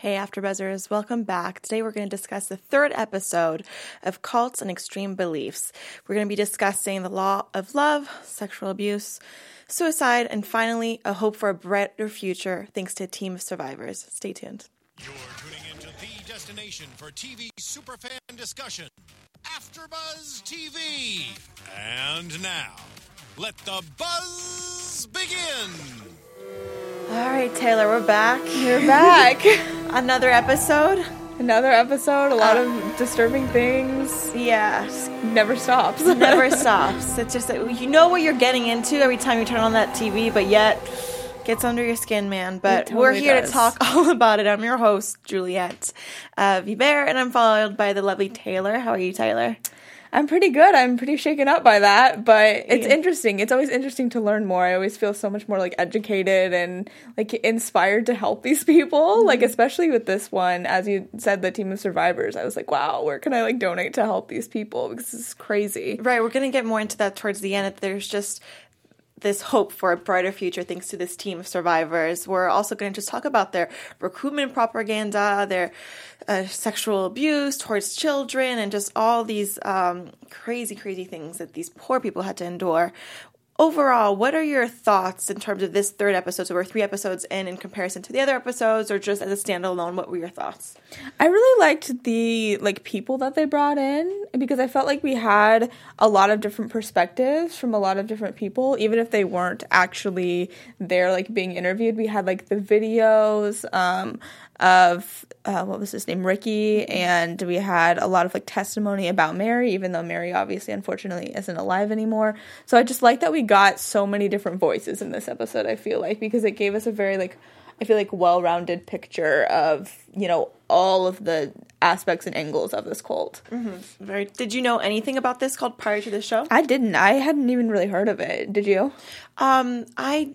Hey, AfterBuzzers, welcome back. Today we're going to discuss the third episode of Cults and Extreme Beliefs. We're going to be discussing the law of love, sexual abuse, suicide, and finally, a hope for a brighter future thanks to a team of survivors. Stay tuned. You're tuning into the destination for TV superfan discussion, AfterBuzz TV. And now, let the buzz begin. All right, Taylor, we're back. You're back. Another episode. Another episode, a lot Uh, of disturbing things. Yeah, Never stops. never stops. It's just that you know what you're getting into every time you turn on that TV, but yet gets under your skin, man. But It we're totally here to talk all about it. I'm your host, Juliet uh, and I'm followed by the lovely Taylor. How are you, Taylor? I'm pretty good. I'm pretty shaken up by that, but it's Yeah. interesting. It's always interesting to learn more. I always feel so much more like educated and like inspired to help these people. Mm-hmm. Like especially with this one, as you said, the team of survivors. I was like, wow, where can I like donate to help these people? Because this is crazy. Right, we're going to get more into that towards the end. There's just this hope for a brighter future thanks to this team of survivors. We're also going to just talk about their recruitment propaganda, their uh, sexual abuse towards children, and just all these um, crazy, crazy things that these poor people had to endure. Overall, what are your thoughts in terms of this third episode? So we're three episodes in in comparison to the other episodes, or just as a standalone, what were your thoughts? I really liked the like people that they brought in because I felt like we had a lot of different perspectives from a lot of different people, even if they weren't actually there like being interviewed. We had like the videos um, of uh, what was his name, Ricky, and we had a lot of like testimony about Merry, even though Merry obviously unfortunately isn't alive anymore. So I just like that we got so many different voices in this episode. I feel like because it gave us a very like I feel like well-rounded picture of you know all of the aspects and angles of this cult. Very. Did you know anything about this cult prior to the show? I didn't. I hadn't even really heard of it. Did you? Um, I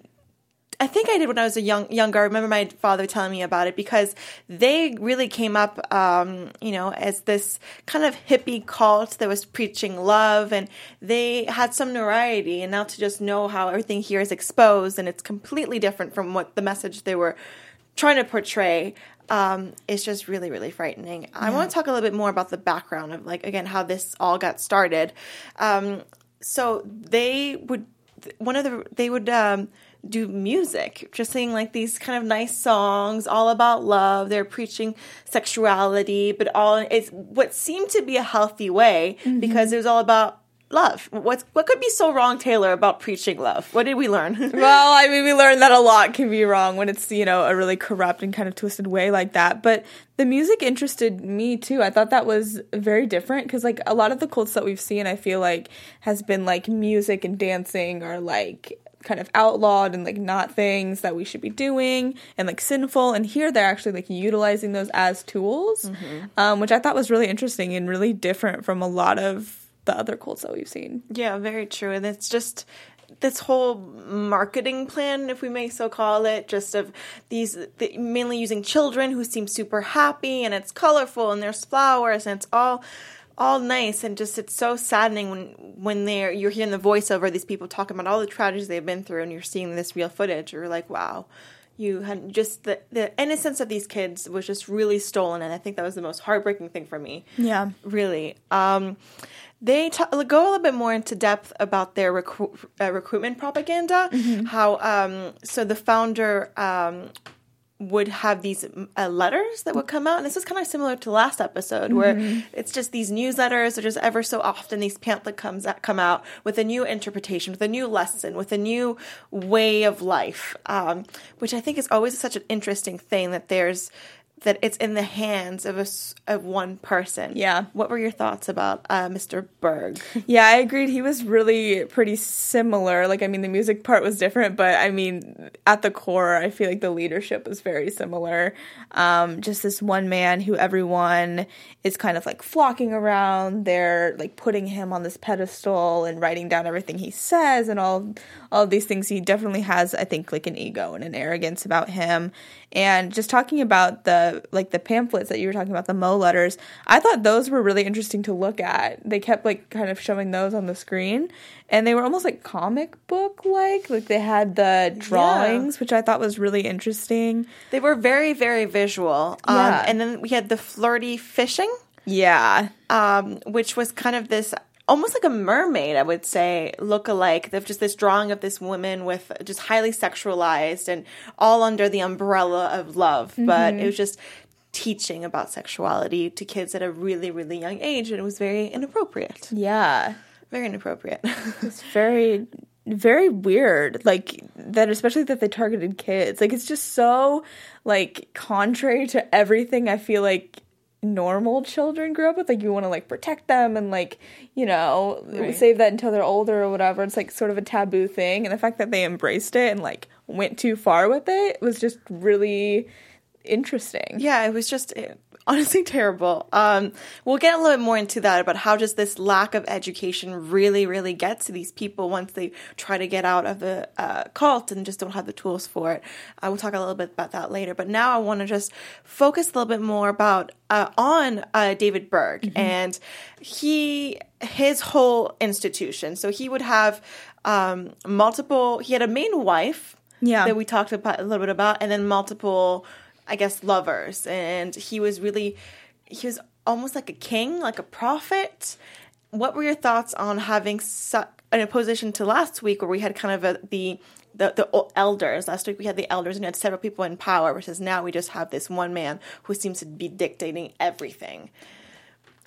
I think I did when I was a young younger. I remember my father telling me about it because they really came up, um, you know, as this kind of hippie cult that was preaching love, and they had some notoriety. And now to just know how everything here is exposed and it's completely different from what the message they were trying to portray. Um, it's just really, really frightening. I want to talk a little bit more about the background of, like, again, how this all got started. Um, so they would one of the they would um, do music, just sing like these kind of nice songs, all about love. They're preaching sexuality, but all it's what seemed to be a healthy way mm-hmm. because it was all about love. What's what could be so wrong, Taylor, about preaching love? What did we learn? Well, I mean, we learned that a lot can be wrong when it's, you know, a really corrupt and kind of twisted way like that. But the music interested me too. I thought that was very different because, like, a lot of the cults that we've seen, I feel like, has been like music and dancing or like kind of outlawed and like not things that we should be doing and like sinful. And here they're actually like utilizing those as tools, um, which I thought was really interesting and really different from a lot of the other cults that we've seen. Yeah, very true. And it's just this whole marketing plan, if we may so call it, just of these the, mainly using children who seem super happy and it's colorful and there's flowers and it's all all nice and just it's so saddening when when they're you're hearing the voiceover of these people talking about all the tragedies they've been through and you're seeing this real footage you're like wow you had just the the innocence of these kids was just really stolen and i think that was the most heartbreaking thing for me Yeah. really. Um, they t- go a little bit more into depth about their recru- uh, recruitment propaganda. How um, so the founder um, would have these uh, letters that would come out, and this is kind of similar to last episode, where it's just these newsletters, or just ever so often these pamphlet comes out, come out with a new interpretation, with a new lesson, with a new way of life, um, which I think is always such an interesting thing that there's that it's in the hands of a of one person. Yeah. What were your thoughts about uh, Mr. Berg? Yeah, I agreed. He was really pretty similar. Like, I mean, the music part was different, but I mean, at the core, I feel like the leadership was very similar. Um, just this one man who everyone is kind of like flocking around. They're like putting him on this pedestal and writing down everything he says and all all of these things. He definitely has, I think, like an ego and an arrogance about him. And just talking about the like the pamphlets that you were talking about, the Mo letters, I thought those were really interesting to look at. They kept like kind of showing those on the screen, and they were almost like comic book like. Like they had the drawings, yeah. which I thought was really interesting. They were very very visual. Um, yeah. and then we had the flirty fishing. Yeah. Um, which was kind of this almost like a mermaid, I would say, look alike. They've just this drawing of this woman with just highly sexualized and all under the umbrella of love. Mm-hmm. But it was just teaching about sexuality to kids at a really, really young age, and it was very inappropriate. Yeah. Very inappropriate. it's very very weird like that especially that they targeted kids like it's just so like contrary to everything i feel like normal children grew up with like you want to like protect them and like you know right. save that until they're older or whatever. It's like sort of a taboo thing. And the fact that they embraced it and like went too far with it was just really interesting. Yeah it was just honestly terrible. Um, we'll get a little bit more into that about how does this lack of education really, really get to these people once they try to get out of the uh, cult and just don't have the tools for it. Uh, we'll talk a little bit about that later. But now I want to just focus a little bit more about uh, on uh, David Berg mm-hmm. and he his whole institution. So he would have um, multiple. He had a main wife. Yeah. That we talked about a little bit about, and then multiple I guess, lovers. And he was really, he was almost like a king, like a prophet. What were your thoughts on having su- in opposition to last week, where we had kind of a, the the, the elders. Last week we had the elders and we had several people in power, versus now we just have this one man who seems to be dictating everything.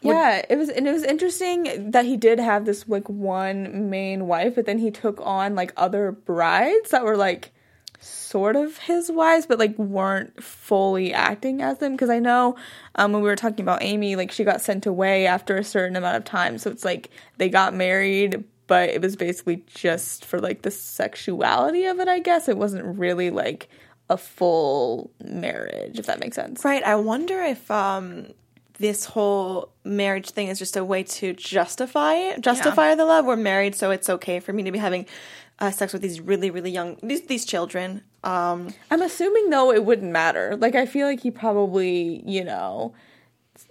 Yeah, it was and it was interesting that he did have this like one main wife, but then he took on like other brides that were like sort of his wives, but like weren't fully acting as them. Because I know um, when we were talking about Amy, like she got sent away after a certain amount of time. So it's like they got married, but it was basically just for like the sexuality of it, I guess. It wasn't really like a full marriage, if that makes sense. Right. I wonder if um this whole marriage thing is just a way to justify it, justify yeah. the love. We're married, so it's okay for me to be having uh, sex with these really really young these these children. Um, I'm assuming though it wouldn't matter. Like I feel like he probably you know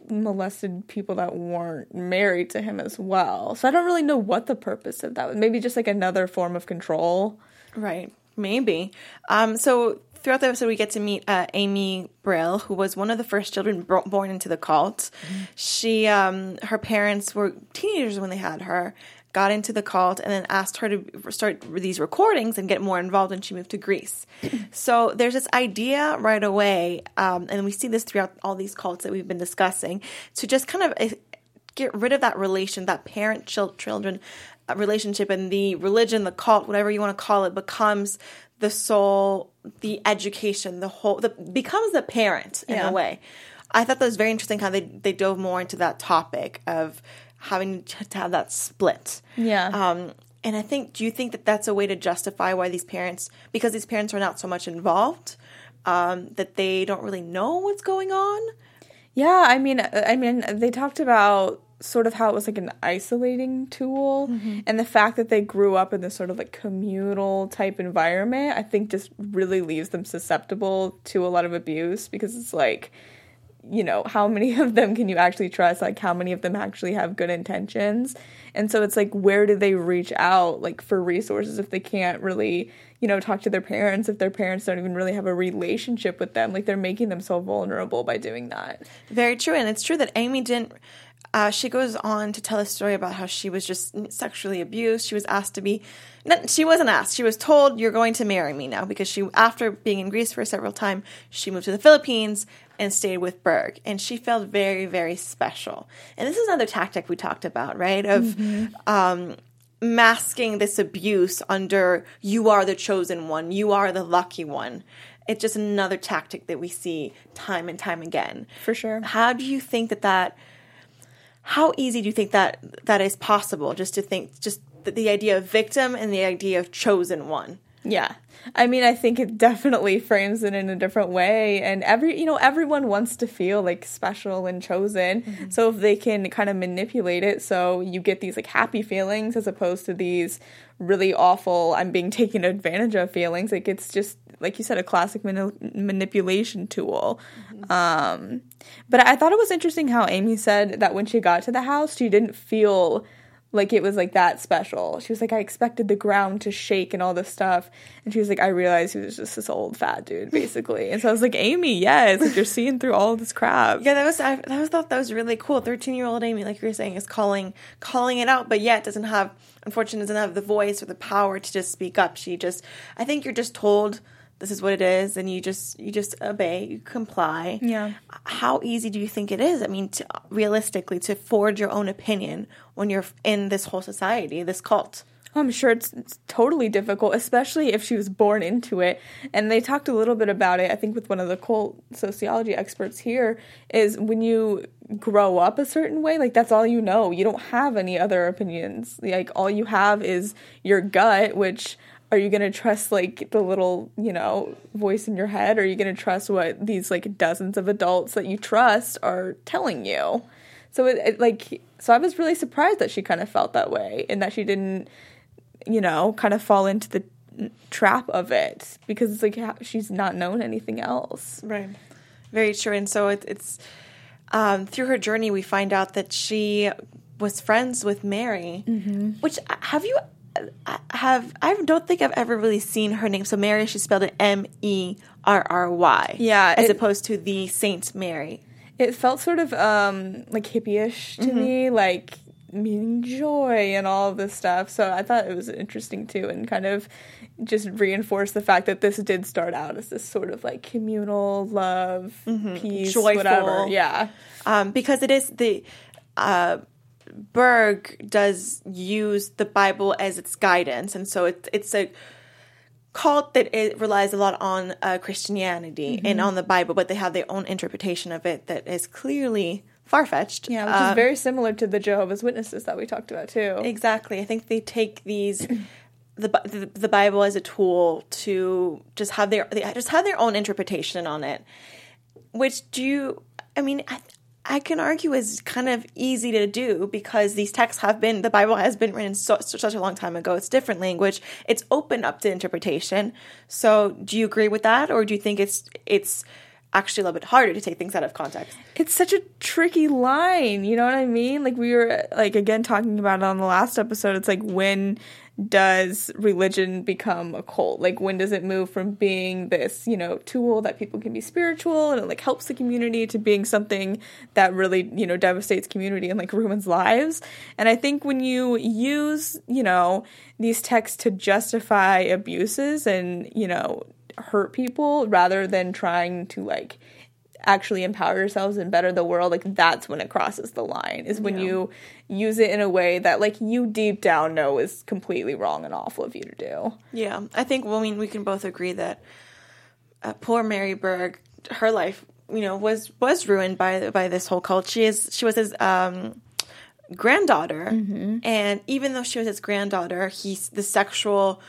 molested people that weren't married to him as well. So I don't really know what the purpose of that was. Maybe just like another form of control. Right. Maybe. Um, so throughout the episode, we get to meet uh, Amy Brill, who was one of the first children born into the cult. She, um, her parents were teenagers when they had her, got into the cult and then asked her to start these recordings and get more involved and she moved to Greece. so there's this idea right away, um, and we see this throughout all these cults that we've been discussing, to just kind of eh, get rid of that relation, that parent children uh, relationship, and the religion, the cult, whatever you want to call it, becomes the soul, the education, the whole, the becomes the parent in yeah. a way. I thought that was very interesting how they they dove more into that topic of having to have that split. Yeah. Um, and I think, do you think that that's a way to justify why these parents, because these parents are not so much involved, um, that they don't really know what's going on? Yeah, I mean, I mean, they talked about sort of how it was like an isolating tool, mm-hmm. and the fact that they grew up in this sort of like communal type environment, I think just really leaves them susceptible to a lot of abuse because it's like you know, how many of them can you actually trust? Like, how many of them actually have good intentions? And so it's like, where do they reach out, like, for resources if they can't really, you know, talk to their parents, if their parents don't even really have a relationship with them? Like, they're making them so vulnerable by doing that. Very true. And it's true that Amy didn't. Uh, she goes on to tell a story about how she was just sexually abused. She was asked to be, she wasn't asked. She was told, "You're going to marry me now," because she, after being in Greece for several times, she moved to the Philippines and stayed with Berg. And she felt very, very special. And this is another tactic we talked about, right? Of mm-hmm. um, masking this abuse under you are the chosen one, you are the lucky one. It's just another tactic that we see time and time again. For sure. How do you think that that? How easy do you think that that is possible? Just to think, just the, the idea of victim and the idea of chosen one. Yeah. I mean, I think it definitely frames it in a different way. And every, you know, everyone wants to feel like special and chosen. Mm-hmm. So if they can kind of manipulate it so you get these like happy feelings as opposed to these really awful, I'm being taken advantage of feelings, like it's just like you said, a classic mani- manipulation tool. Um, but I thought it was interesting how Amy said that when she got to the house, she didn't feel like it was like that special. She was like, I expected the ground to shake and all this stuff. And she was like, I realized he was just this old fat dude, basically. and so I was like, Amy, yes, like you're seeing through all this crap. Yeah, that was I that was thought that was really cool. Thirteen year old Amy, like you were saying, is calling calling it out, but yet doesn't have unfortunately doesn't have the voice or the power to just speak up. She just I think you're just told this is what it is and you just you just obey you comply Yeah. how easy do you think it is i mean to, realistically to forge your own opinion when you're in this whole society this cult oh, I'm sure it's, it's totally difficult, especially if she was born into it. And they talked a little bit about it, I think, with one of the cult sociology experts here, is when you grow up a certain way, like that's all you know. You don't have any other opinions. Like all you have is your gut, which are you going to trust like the little, you know, voice in your head? Or are you going to trust what these like dozens of adults that you trust are telling you? So it, it like so I was really surprised that she kind of felt that way and that she didn't you know, kind of fall into the trap of it because it's like she's not known anything else. Right. Very true. And so it, it's um, through her journey, we find out that she was friends with Merry, which uh, have you have I don't think I've ever really seen her name. So Merry, she spelled it M E R R Y. Yeah, as it- opposed to the Saint Mary. It felt sort of um like hippie-ish to me, like meaning joy and all of this stuff. So I thought it was interesting too and kind of just reinforce the fact that this did start out as this sort of like communal love, peace, Joyful. whatever. Yeah. um, because it is the uh, Berg does use the Bible as its guidance, and so it, it's a cult that it relies a lot on uh, Christianity and on the Bible, but they have their own interpretation of it that is clearly far fetched. Yeah, which is very similar to the Jehovah's Witnesses that we talked about too. Exactly. I think they take these the the, the Bible as a tool to just have their they just have their own interpretation on it. Which do you I mean I I can argue is kind of easy to do because these texts have been the Bible has been written so, such a long time ago. It's different language. It's open up to interpretation. So, do you agree with that, or do you think it's it's actually a little bit harder to take things out of context? it's such a tricky line you know what i mean like we were like again talking about it on the last episode it's like when does religion become a cult? Like when does it move from being this you know tool that people can be spiritual and it like helps the community to being something that really you know devastates community and like ruins lives? And i think when you use you know these texts to justify abuses and you know hurt people rather than trying to like actually empower yourselves and better the world like that's when it crosses the line is when you use it in a way that like you deep down know is completely wrong and awful of you to do Yeah, I think. Well, I mean, we can both agree that uh, poor Merry Berg, her life, you know, was was ruined by by this whole cult. She is she was his um, granddaughter, Mm-hmm. and even though she was his granddaughter, he's the sexual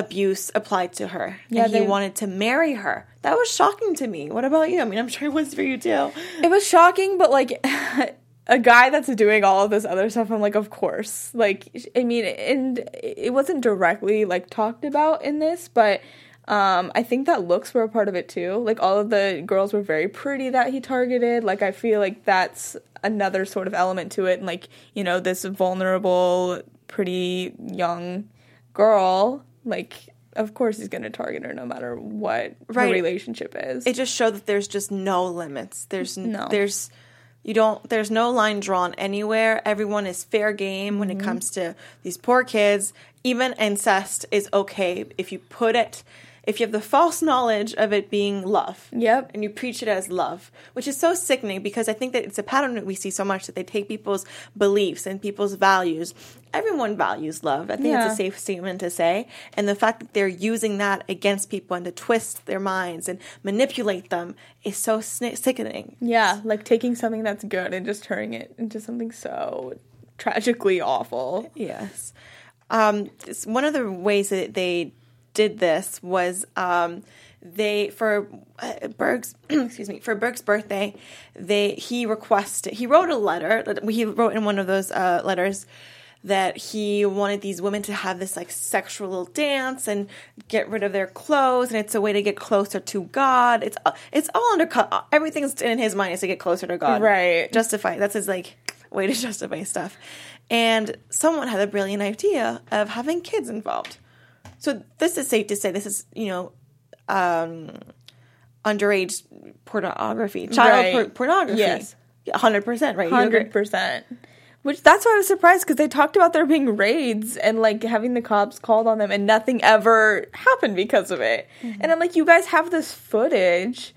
abuse applied to her. Yeah, and he they- wanted to marry her. That was shocking to me. What about you? I mean, I'm sure it was for you too. it was shocking but like a guy that's doing all of this other stuff i'm like of course like i mean and it wasn't directly like talked about in this but um i think that looks were a part of it too like all of the girls were very pretty that he targeted like i feel like that's another sort of element to it and like you know this vulnerable pretty young girl like of course he's going to target her no matter what Right. her relationship is It just showed that there's just no limits. There's No. there's you don't there's no line drawn anywhere. Everyone is fair game when Mm-hmm. it comes to these poor kids. Even incest is okay if you put it if you have the false knowledge of it being love. Yep. And you preach it as love, which is so sickening because I think that it's a pattern that we see so much that they take people's beliefs and people's values. Everyone values love. I think Yeah. it's a safe statement to say. And the fact that they're using that against people and to twist their minds and manipulate them is so sni- sickening. Yeah, like taking something that's good and just turning it into something so tragically awful. Yes. Um, one of the ways that they did this was um, they for uh, Berg's excuse me for Berg's birthday they he requested he wrote a letter that he wrote in one of those uh, letters that he wanted these women to have this like sexual little dance and get rid of their clothes, and it's a way to get closer to God. It's it's all undercut. Everything's in his mind is to get closer to God, Right. Justify. That's his like way to justify stuff. And someone had a brilliant idea of having kids involved. So this is safe to say. This is you know um, underage pornography, child Right. por- pornography. Yes. hundred percent. Right, Hundred percent. Which that's why I was surprised because they talked about there being raids and like having the cops called on them and nothing ever happened because of it. Mm-hmm. And I'm like, you guys have this footage.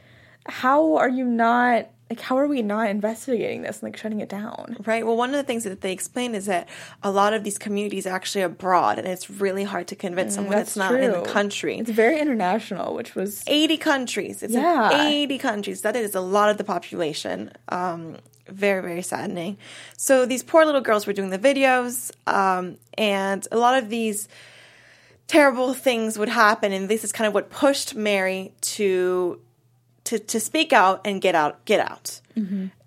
How are you not like? How are we not investigating this and like shutting it down? Right. Well, one of the things that they explain is that a lot of these communities are actually abroad, and it's really hard to convince someone that's, not in the country. It's very international, which was 80 countries. It's Yeah. in 80 countries. That is a lot of the population. Um, very, very saddening. So these poor little girls were doing the videos, um, and a lot of these terrible things would happen, and this is kind of what pushed Merry to to to speak out and get out get out.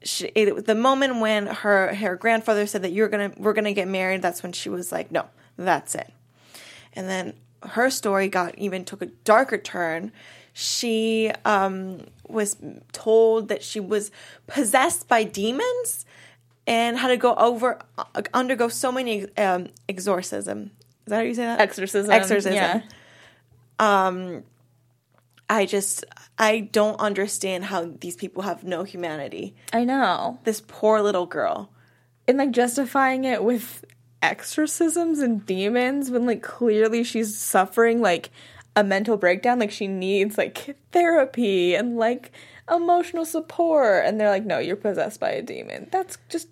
She, it, the moment when her her grandfather said that you're gonna we're gonna get married, that's when she was like, no, that's it. And then her story got even took a darker turn. She um, was told that she was possessed by demons and had to go over uh, undergo so many um, exorcism. Is that how you say that? exorcism. Exorcism. Yeah. Um, I just I don't understand how these people have no humanity. I know. This poor little girl. and like justifying it with exorcisms and demons when like clearly she's suffering like a mental breakdown like she needs like therapy and like emotional support and they're like no you're possessed by a demon that's just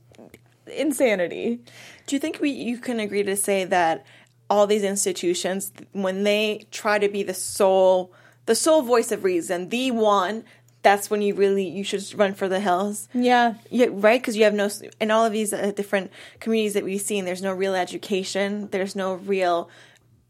insanity Do you think we you can agree to say that all these institutions when they try to be the sole the sole voice of reason, the one, that's when you really you should run for the hills. yeah Yeah, right. Because you have no in all of these uh, different communities that we've seen. There's no real education. There's no real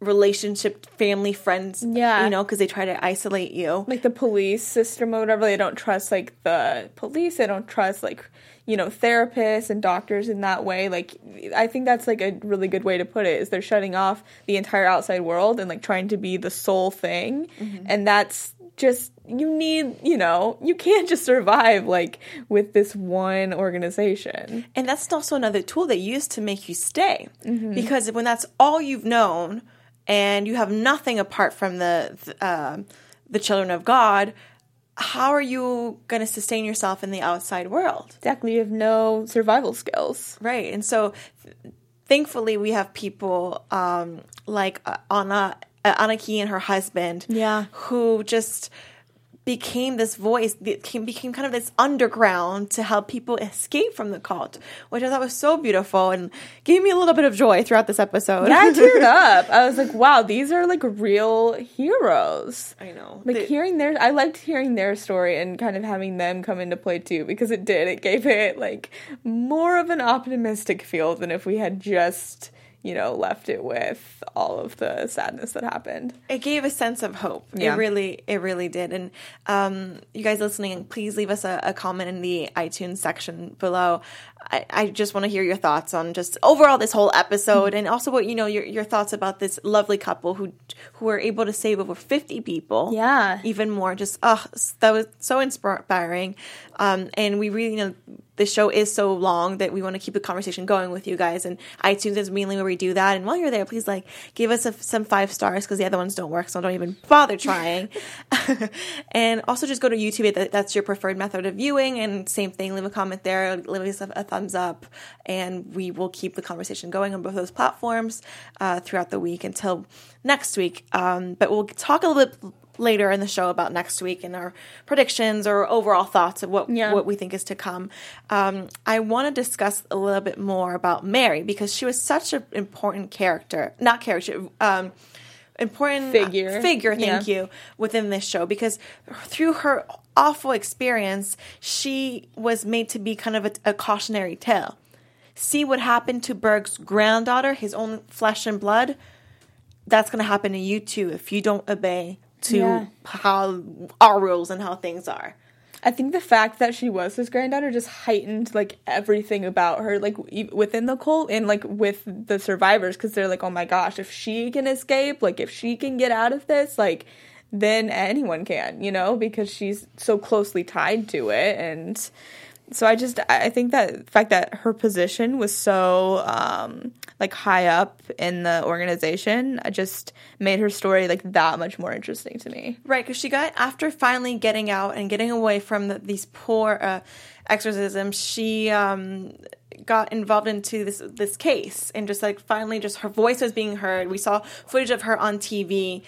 relationship, family, friends. Yeah. you know, because they try to isolate you. like the police system or whatever they don't trust like the police they don't trust like you know therapists and doctors in that way like i think that's like a really good way to put it is they're shutting off the entire outside world and like trying to be the sole thing mm-hmm. and that's just you need you know you can't just survive like with this one organization And that's also another tool they use to make you stay. Mm-hmm. Because when that's all you've known and you have nothing apart from the the, um the children of God, how are you going to sustain yourself in the outside world? exactly you have no survival skills Right. And so th- thankfully we have people um, like uh, Anna uh, Anaki and her husband Yeah. who just became this voice became, became kind of this underground to help people escape from the cult which i thought was so beautiful and gave me a little bit of joy throughout this episode. I teared up. I was like wow these are like real heroes. I know. Like The- hearing their i liked hearing their story and kind of having them come into play too because it did. It gave it like more of an optimistic feel than if we had just you know left it with all of the sadness that happened it gave a sense of hope. Yeah. It really, it really did. And um, you guys listening, please leave us a, a comment in the iTunes section below. I, I just want to hear your thoughts on just overall this whole episode, and also what you know your your thoughts about this lovely couple who who were able to save over fifty people. Yeah. even more. Just oh, that was so inspiring. Um, and we really, you know, the show is so long that we want to keep the conversation going with you guys. And iTunes is mainly where we do that. And while you're there, please like give us a, some five stars because the other ones don't work, so don't even bother trying. and also just go to YouTube. That's your preferred method of viewing. And same thing, leave a comment there, leave us a, a thumbs up, and we will keep the conversation going on both those platforms uh, throughout the week until next week. Um, but we'll talk a little bit later in the show about next week and our predictions or overall thoughts of what Yeah. what we think is to come. Um, I want to discuss a little bit more about Merry because she was such an important character, not character, um, important Figure. Figure, thank Yeah. you, within this show because through her awful experience, she was made to be kind of a, a cautionary tale. See what happened to Berg's granddaughter, his own flesh and blood that's going to happen to you too if you don't obey to Yeah. how our rules and how things are. I think the fact that she was his granddaughter just heightened like everything about her, like e- within the cult and like with the survivors, because they're like, oh my gosh, if she can escape, like if she can get out of this, like then anyone can, you know, because she's so closely tied to it and so I just I think that the fact that her position was so um, like high up in the organization I just made her story like that much more interesting to me. Right, because she got after finally getting out and getting away from the, these poor uh, exorcisms, she um, got involved into this this case and just like finally just her voice was being heard. We saw footage of her on TV,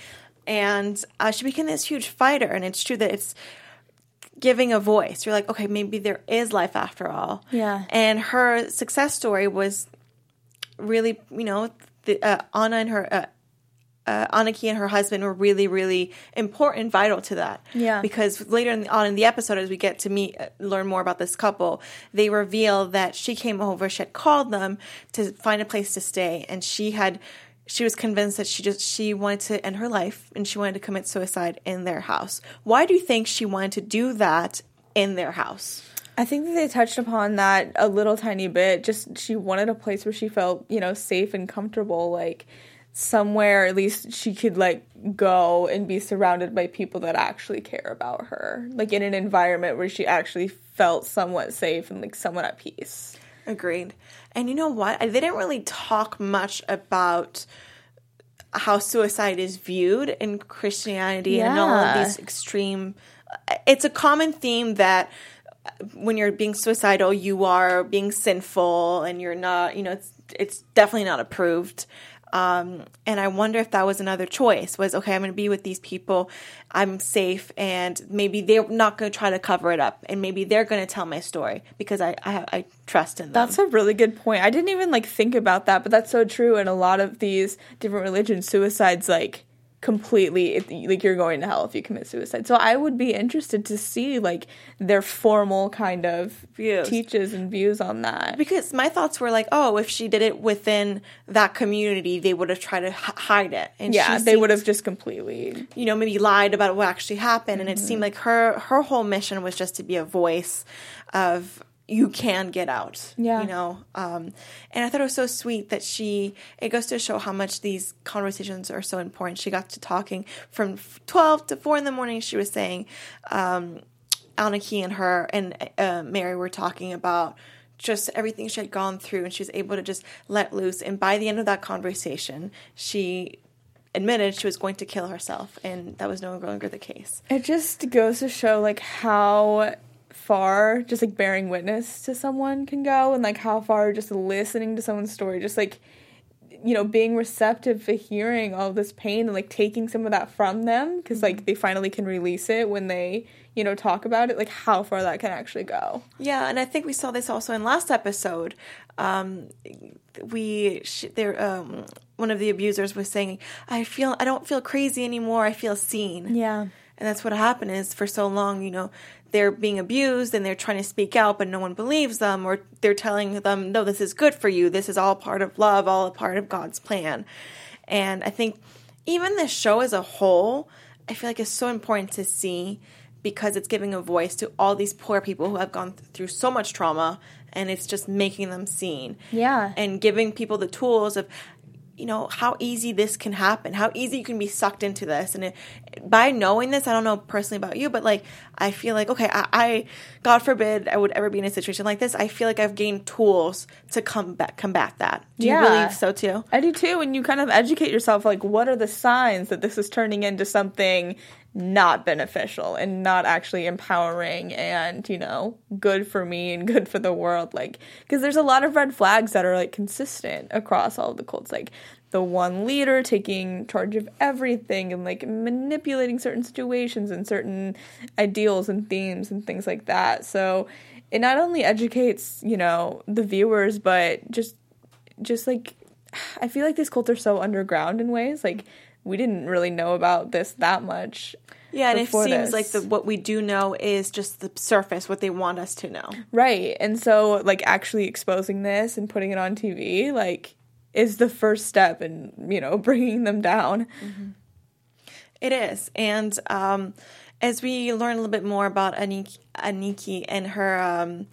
and uh, she became this huge fighter. And it's true that it's giving a voice. You're like, okay, maybe there is life after all. Yeah. And her success story was really, you know, the, uh, Anna and her. Uh, uh, Anniki and her husband were really, really important, vital to that. Yeah. Because later in the, on in the episode, as we get to meet, uh, learn more about this couple, they reveal that she came over, she had called them to find a place to stay, and she had, she was convinced that she just she wanted to end her life and she wanted to commit suicide in their house. Why do you think she wanted to do that in their house? I think that they touched upon that a little tiny bit. Just she wanted a place where she felt, you know, safe and comfortable, like somewhere at least she could like go and be surrounded by people that actually care about her. Like in an environment where she actually felt somewhat safe and like somewhat at peace. Agreed. And you know what? They didn't really talk much about how suicide is viewed in Christianity and all of these extreme. Uh, it's a common theme that uh, when you're being suicidal, you are being sinful and you're not, you know, it's, it's definitely not approved. Um, and I wonder if that was another choice was, okay, I'm going to be with these people. I'm safe and maybe they're not going to try to cover it up and maybe they're going to tell my story because I, I, I trust in them. That's a really good point. I didn't even like think about that, but that's so true. In a lot of these different religions, suicide's like completely like you're going to hell if you commit suicide. So I would be interested to see like their formal kind of Views. teaches and views on that. because my thoughts were like, oh, if she did it within that community, they would have tried to h- hide it. And Yeah, they seemed- would have just completely you know, maybe lied about what actually happened. And it Mm-hmm. seemed like her her whole mission was just to be a voice of you can get out. Yeah. You know? Um, and I thought it was so sweet that she it goes to show how much these conversations are so important. She got to talking from twelve to four in the morning, she was saying, um, Aniki and her and uh, Merry were talking about just everything she had gone through, and she was able to just let loose. And by the end of that conversation, she admitted she was going to kill herself, and that was no longer the case. It just goes to show like how far just like bearing witness to someone can go and like how far just listening to someone's story just like you know being receptive to hearing all this pain and like taking some of that from them because like they finally can release it when they you know talk about it like how far that can actually go Yeah, and I think we saw this also in last episode. Um, we sh- there um, one of the abusers was saying, "I feel I don't feel crazy anymore. I feel seen." yeah And that's what happened is for so long, you know, they're being abused and they're trying to speak out, but no one believes them, or they're telling them, no, this is good for you. This is all part of love, all a part of God's plan. And I think even this show as a whole, I feel like it's so important to see because it's giving a voice to all these poor people who have gone through so much trauma and it's just making them seen yeah and giving people the tools of you know how easy this can happen how easy you can be sucked into this and it, by knowing this i don't know personally about you but like i feel like okay I, I god forbid i would ever be in a situation like this i feel like i've gained tools to combat combat that do Yeah. you believe so too I do too. And you kind of educate yourself like, what are the signs that this is turning into something not beneficial and not actually empowering and, you know, good for me and good for the world? Like, because there's a lot of red flags that are like consistent across all of the cults. Like, the one leader taking charge of everything and like manipulating certain situations and certain ideals and themes and things like that. So, it not only educates, you know, the viewers, but just just like I feel like these cults are so underground in ways. Like we didn't really know about this that much. Yeah and it seems this. like the what we do know is just the surface what they want us to know Right. And so like actually exposing this and putting it on TV like is the first step in, you know, bringing them down. It is, and um, as we learn a little bit more about Aniki, Aniki and her um,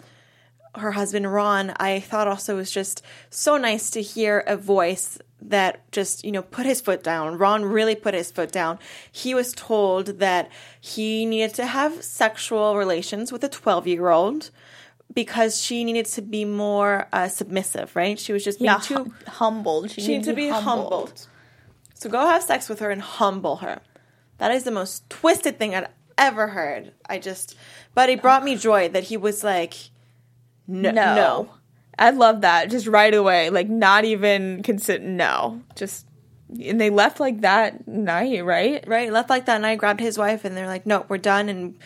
her husband Ron, I thought also it was just so nice to hear a voice that just you know put his foot down. Ron really put his foot down. He was told that he needed to have sexual relations with a twelve year old because she needed to be more uh, submissive. Right? She was just being Yeah, too hum- humbled. She, she needs to be humbled. So go have sex with her and humble her. That is the most twisted thing I'd ever heard. I just, but it brought me joy that he was like, no, No. I love that. Just right away. Like, not even consider. No. Just. And they left like that night, right? right? Left like that, night. Grabbed his wife, and they're like, no, we're done, and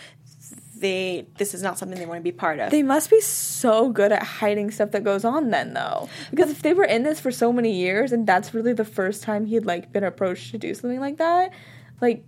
they, this is not something they want to be part of. They must be so good at hiding stuff that goes on then though. Because if they were in this for so many years and that's really the first time he'd like been approached to do something like that, like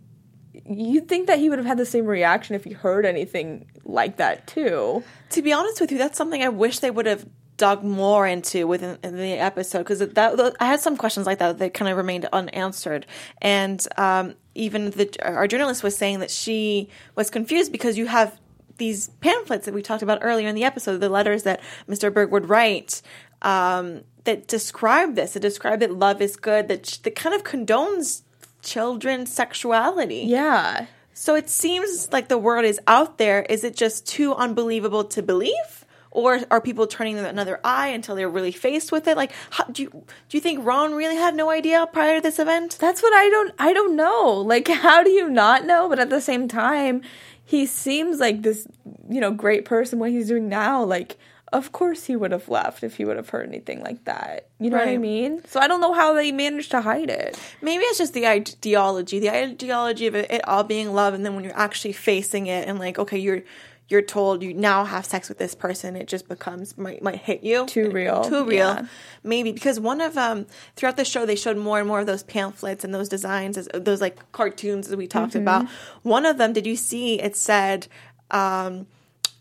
you'd think that he would have had the same reaction if he heard anything like that too. to be honest with you, that's something I wish they would have dug more into within in the episode because I had some questions like that that kind of remained unanswered, and um, even the our journalist was saying that she was confused because you have these pamphlets that we talked about earlier in the episode, the letters that Mr. Berg would write. Um, that describe this, that describe that love is good, that, that kind of condones children's sexuality. Yeah. So it seems like the word is out there. Is it just too unbelievable to believe? Or are people turning another eye until they're really faced with it? Like, how, do you do you think Ron really had no idea prior to this event? That's what I don't I don't know. Like how do you not know? But at the same time, he seems like this, you know, great person what he's doing now. Like of course he would have left if he would have heard anything like that. You know what I mean? So I don't know how they managed to hide it. Maybe it's just the ideology, the ideology of it, it all being love, and then when you're actually facing it and like, okay, you're you're told you now have sex with this person, it just becomes might might hit you Too real. too real. Yeah. Maybe because one of um throughout the show they showed more and more of those pamphlets and those designs, as, those like cartoons that we talked Mm-hmm. about. One of them, did you see? It said, um,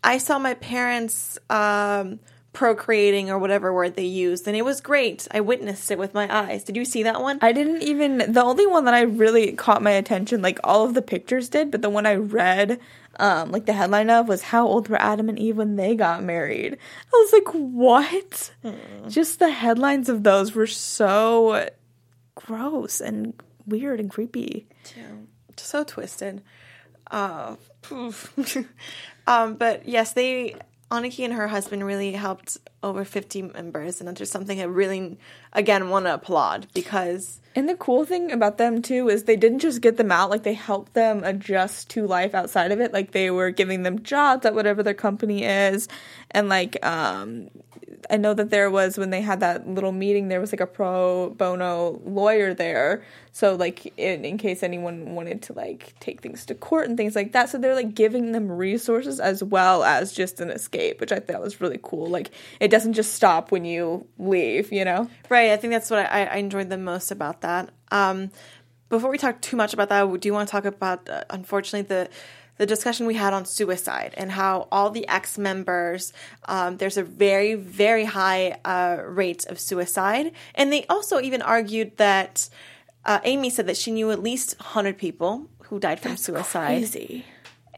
"I saw my parents." Um, procreating or whatever word they used and it was great i witnessed it with my eyes did you see that one I didn't even the only one that I really caught my attention, like all of the pictures did, but the one I read, um, like the headline of was how old were Adam and Eve when they got married. I was like, what? Just the headlines of those were so gross and weird and creepy. so twisted. Uh, um, but yes, they Aniki and her husband really helped over fifty members, and that's just something I really, again, want to applaud because And the cool thing about them too is they didn't just get them out, like they helped them adjust to life outside of it. Like they were giving them jobs at whatever their company is. And like um I know that there was when they had that little meeting, there was like a pro bono lawyer there. So like in, in case anyone wanted to like take things to court and things like that. So they're like giving them resources as well as just an escape, which I thought was really cool. Like it doesn't just stop when you leave, you know? right. I think that's what I, I enjoyed the most about that. Um, before we talk too much about that, do you want to talk about uh, unfortunately the the discussion we had on suicide and how all the ex members um, there's a very very high uh, rate of suicide, and they also even argued that uh, Amy said that she knew at least 100 people who died from suicide, Crazy.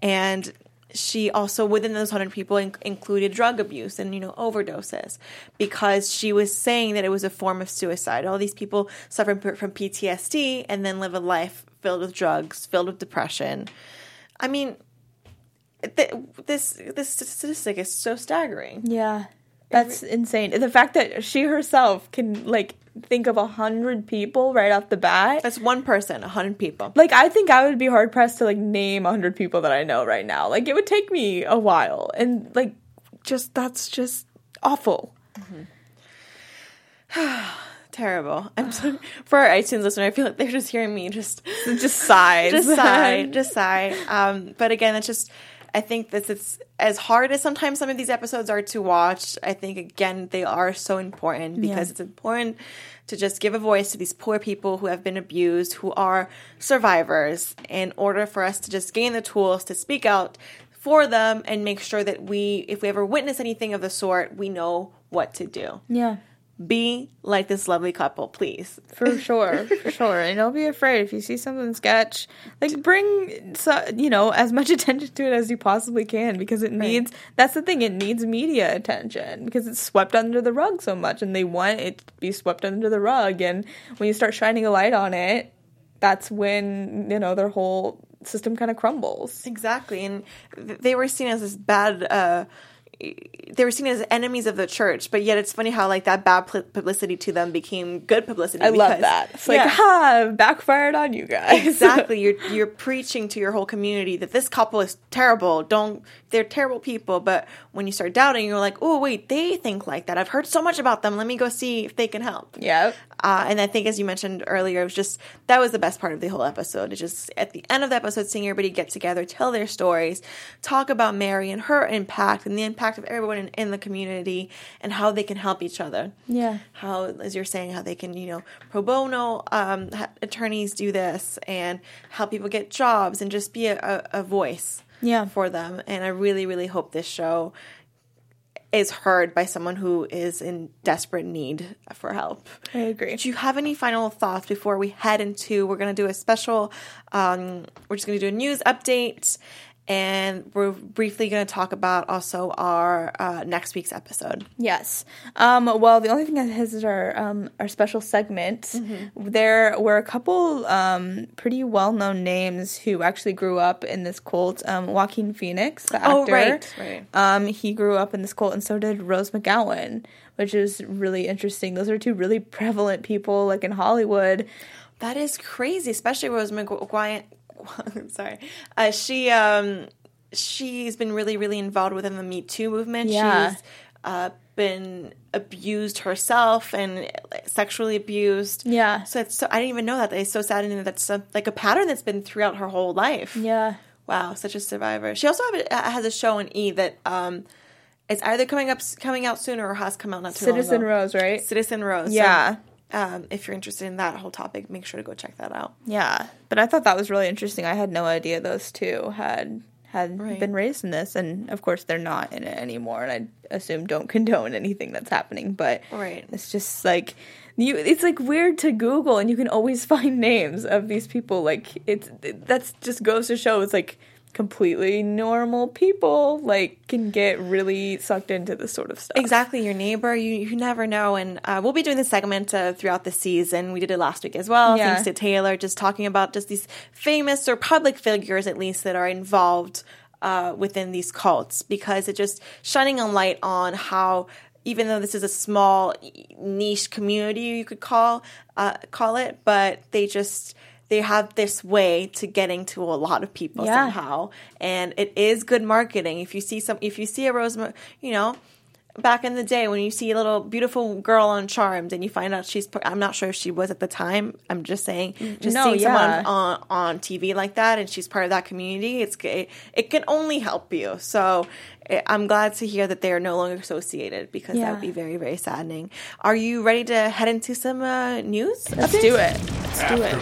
and she also within those 100 people in- included drug abuse and you know overdoses because she was saying that it was a form of suicide. All these people suffer p- from ptsd and then live a life filled with drugs filled with depression i mean th- this this statistic is so staggering Yeah. That's insane. The fact that she herself can like think of a hundred people right off the bat. that's one person a 100 people Like I think I would be hard pressed to like name a hundred people that I know right now. Like it would take me a while. And like just that's just awful. Mm-hmm. terrible i'm so for our itunes listener i feel like they're just hearing me just Just sighs. just sigh, just sigh. Um, but again, it's just I think this it's as hard as sometimes some of these episodes are to watch. I think again they are so important because Yeah. it's important to just give a voice to these poor people who have been abused, who are survivors, in order for us to just gain the tools to speak out for them and make sure that we, if we ever witness anything of the sort, we know what to do. Yeah. Be like this lovely couple, please. For sure, for sure. And don't be afraid if you see something sketch, like bring so, you know as much attention to it as you possibly can because it needs. That's the thing. It needs media attention because it's swept under the rug so much, and they want it to be swept under the rug. And when you start shining a light on it, that's when you know their whole system kind of crumbles. Exactly, and th- they were seen as this bad. Uh, they were seen as enemies of the church, but yet it's funny how like that bad pu- publicity to them became good publicity. I love that. It's like, Yeah. ha, backfired on you guys. exactly you're you're preaching to your whole community that this couple is terrible don't they're terrible people but when you start doubting you're like oh wait they think like that i've heard so much about them let me go see if they can help yep. Uh, and i think as you mentioned earlier it was just that was the best part of the whole episode it's just at the end of the episode seeing everybody get together tell their stories talk about Merry and her impact and the impact of everyone in, in the community and how they can help each other Yeah. how as you're saying how they can you know pro bono um, ha- attorneys do this and help people get jobs and just be a, a, a voice Yeah. for them and i really really hope this show is heard by someone who is in desperate need for help I agree. do you have any final thoughts before we head into we're going to do a special um, we're just going to do a news update and we're briefly going to talk about also our uh, next week's episode Yes. Um, well, the only thing that has is our um, our special segment. Mm-hmm. There were a couple um, pretty well known names who actually grew up in this cult. Um, Joaquin Phoenix, the actor. Oh, right, right. Um, he grew up in this cult, and so did Rose McGowan, which is really interesting. Those are two really prevalent people, like in Hollywood. That is crazy, especially Rose McGuire. Sorry, uh, she um, she's been really really involved within the Me Too movement. Yeah. She's uh, been abused herself and sexually abused. Yeah. So it's so I didn't even know that. It's so sad, and that's a, like a pattern that's been throughout her whole life. Yeah. Wow, such a survivor. She also have a, has a show on E that um, it's either coming up coming out sooner or has come out not too long ago. Citizen. Rose, right? Citizen Rose. So, Yeah. Um, if you're interested in that whole topic, make sure to go check that out. Yeah, but I thought that was really interesting. I had no idea those two had had Right. been raised in this, and of course they're not in it anymore. And I assume don't condone anything that's happening, but Right. it's just like you. It's like weird to Google, and you can always find names of these people. Like it's that's just goes to show it's like completely normal people like can get really sucked into this sort of stuff. Exactly, your neighbor. You you never know, and uh, we'll be doing this segment uh, throughout the season. We did it last week as well. Yeah. Thanks to Taylor, just talking about just these famous or public figures, at least that are involved uh, within these cults, because it just shining a light on how. Even though this is a small niche community, you could call uh, call it, but they just they have this way to getting to a lot of people Yeah. somehow, and it is good marketing. If you see some, if you see a Rose, you know, back in the day when you see a little beautiful girl on Charmed and you find out she's I'm not sure if she was at the time. I'm just saying mm, just No, seeing yeah. someone on on TV like that and she's part of that community. It's it, it can only help you. So I'm glad to hear that they are no longer associated because that would be very very saddening. Are you ready to head into some uh, news? Let's do it. Let's do it.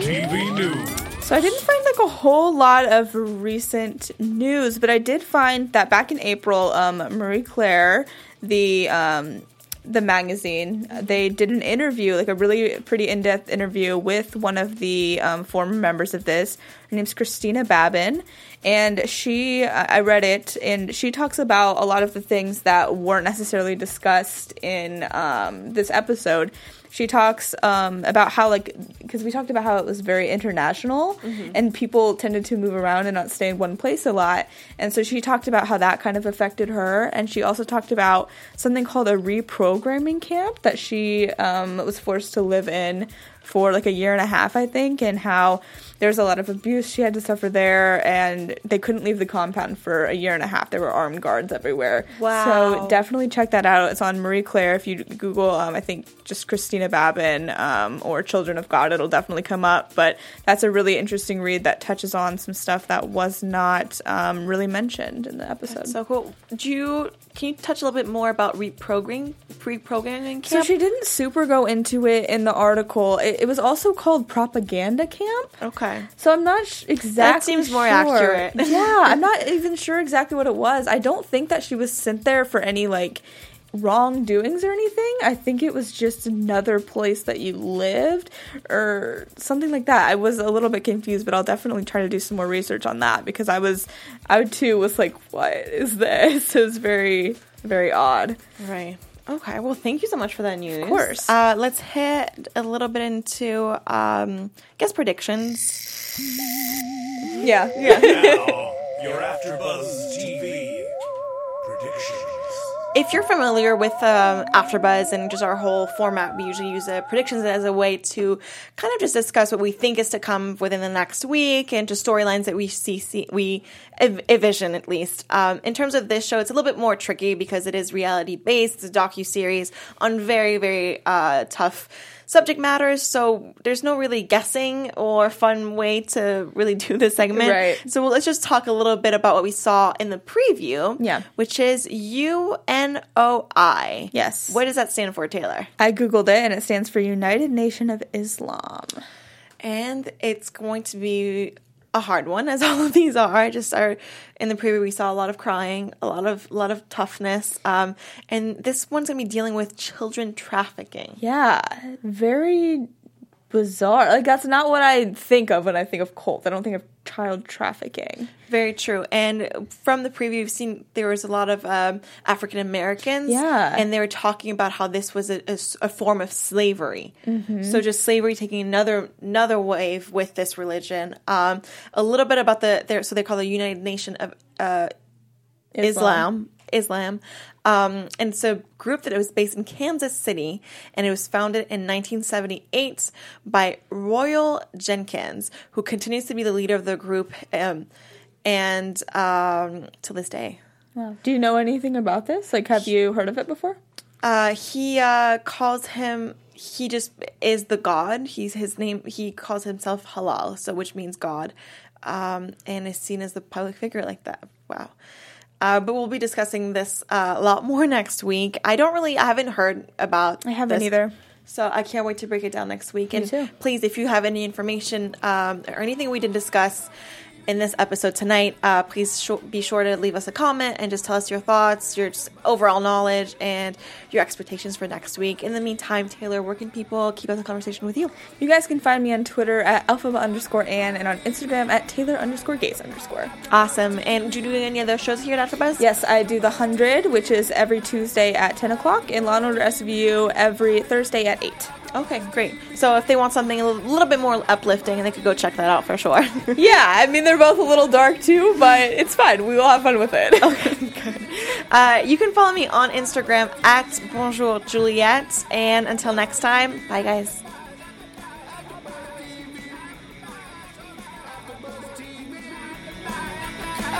TV News. So I didn't find like a whole lot of recent news, but I did find that back in April, um, Marie Claire, the um, the magazine, they did an interview, like a really pretty in depth interview with one of the um, former members of this. Her name's Christina Babin, and she, I read it, and she talks about a lot of the things that weren't necessarily discussed in um, this episode. She talks um, about how like because we talked about how it was very international and people tended to move around and not stay in one place a lot. And so she talked about how that kind of affected her and she also talked about something called a reprogramming camp that she um, was forced to live in for like a year and a half i think and how there was a lot of abuse she had to suffer there and they couldn't leave the compound for a year and a half there were armed guards everywhere Wow. so definitely check that out. It's on Marie Claire. If you Google, um, I think just Christina Babin um, or Children of God, it'll definitely come up. But that's a really interesting read that touches on some stuff that was not um, really mentioned in the episode. So cool. Do you can you touch a little bit more about reprogramming reprogramming camp? So she didn't super go into it in the article. It, it was also called propaganda camp. okay. So I'm not sh- exactly. That seems more sure. accurate. yeah, I'm not even sure exactly what it was. I don't think that she was sent there for any like wrongdoings or anything. I think it was just another place that you lived or something like that. I was a little bit confused, but I'll definitely try to do some more research on that because I was, I too was like, what is this? It was very, very odd. Right. Okay. Well, thank you so much for that news. Of course. Uh, let's hit a little bit into um, guess predictions. Yeah. Yeah. Now, your AfterBuzz TV predictions. If you're familiar with um, AfterBuzz and just our whole format, we usually use uh, predictions as a way to kind of just discuss what we think is to come within the next week and just storylines that we see, see we envision at least. Um, in terms of this show, it's a little bit more tricky because it is reality based. It's a docu series on very very uh, tough subject matters, so there's no really guessing or fun way to really do this segment. Right. So let's just talk a little bit about what we saw in the preview. Yeah. Which is U N O I. Yes. What does that stand for, Taylor? I googled it and it stands for United Nation of Islam. And it's going to be a hard one, as all of these are. I just are in the preview. We saw a lot of crying, a lot of a lot of toughness, um, and this one's to be dealing with children trafficking. Yeah, very bizarre. Like that's not what I think of when I think of cult. I don't think of child trafficking. Very true. And from the preview, you've seen there was a lot of um, African Americans. Yeah. And they were talking about how this was a form of slavery. So just slavery taking another another wave with this religion. Um, a little bit about the their so they call the United Nation of uh, Islam. Islam. Um, and it's a group that it was based in Kansas City, and it was founded in 1978 by Royall Jenkins, who continues to be the leader of the group, um, and um, to this day. Wow. Do you know anything about this? Like, have you heard of it before? Uh, he uh, calls him. He just is the god. He's his name. He calls himself Halal, so which means God, um, and is seen as the public figure like that. Wow. Uh, but we'll be discussing this uh, a lot more next week. I don't really. I haven't heard about. I haven't this, either. So I can't wait to break it down next week. and too. please, if you have any information um, or anything we didn't discuss in this episode tonight, uh, please sh- be sure to leave us a comment and just tell us your thoughts, your just overall knowledge, and your expectations for next week. In the meantime, Taylor, where can people keep up the conversation with you? You guys can find me on Twitter at alphaba underscore Ann and on Instagram at Taylor underscore Gates underscore. Awesome. And do you do any other shows here at AfterBuzz? Yes, I do the 100, which is every Tuesday at 10 o'clock, and Law and Order SVU every Thursday at 8. Okay, great. So if they want something a little, bit more uplifting, they could go check that out for sure. Yeah, I mean, they're both a little dark too, but it's fine. We will have fun with it. Okay, good. Uh, you can follow me on Instagram at Bonjour Juliet. And until next time, bye guys.